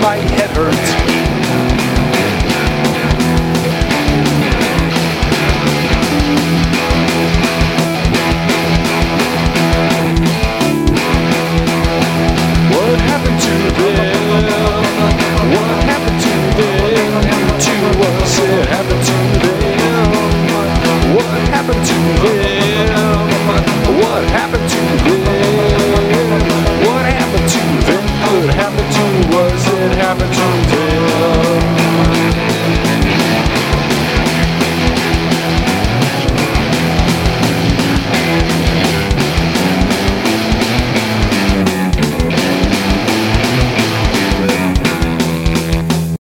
my head hurts. What happened to them? What happened to them? To us, it happened to them. What happened to them? it happens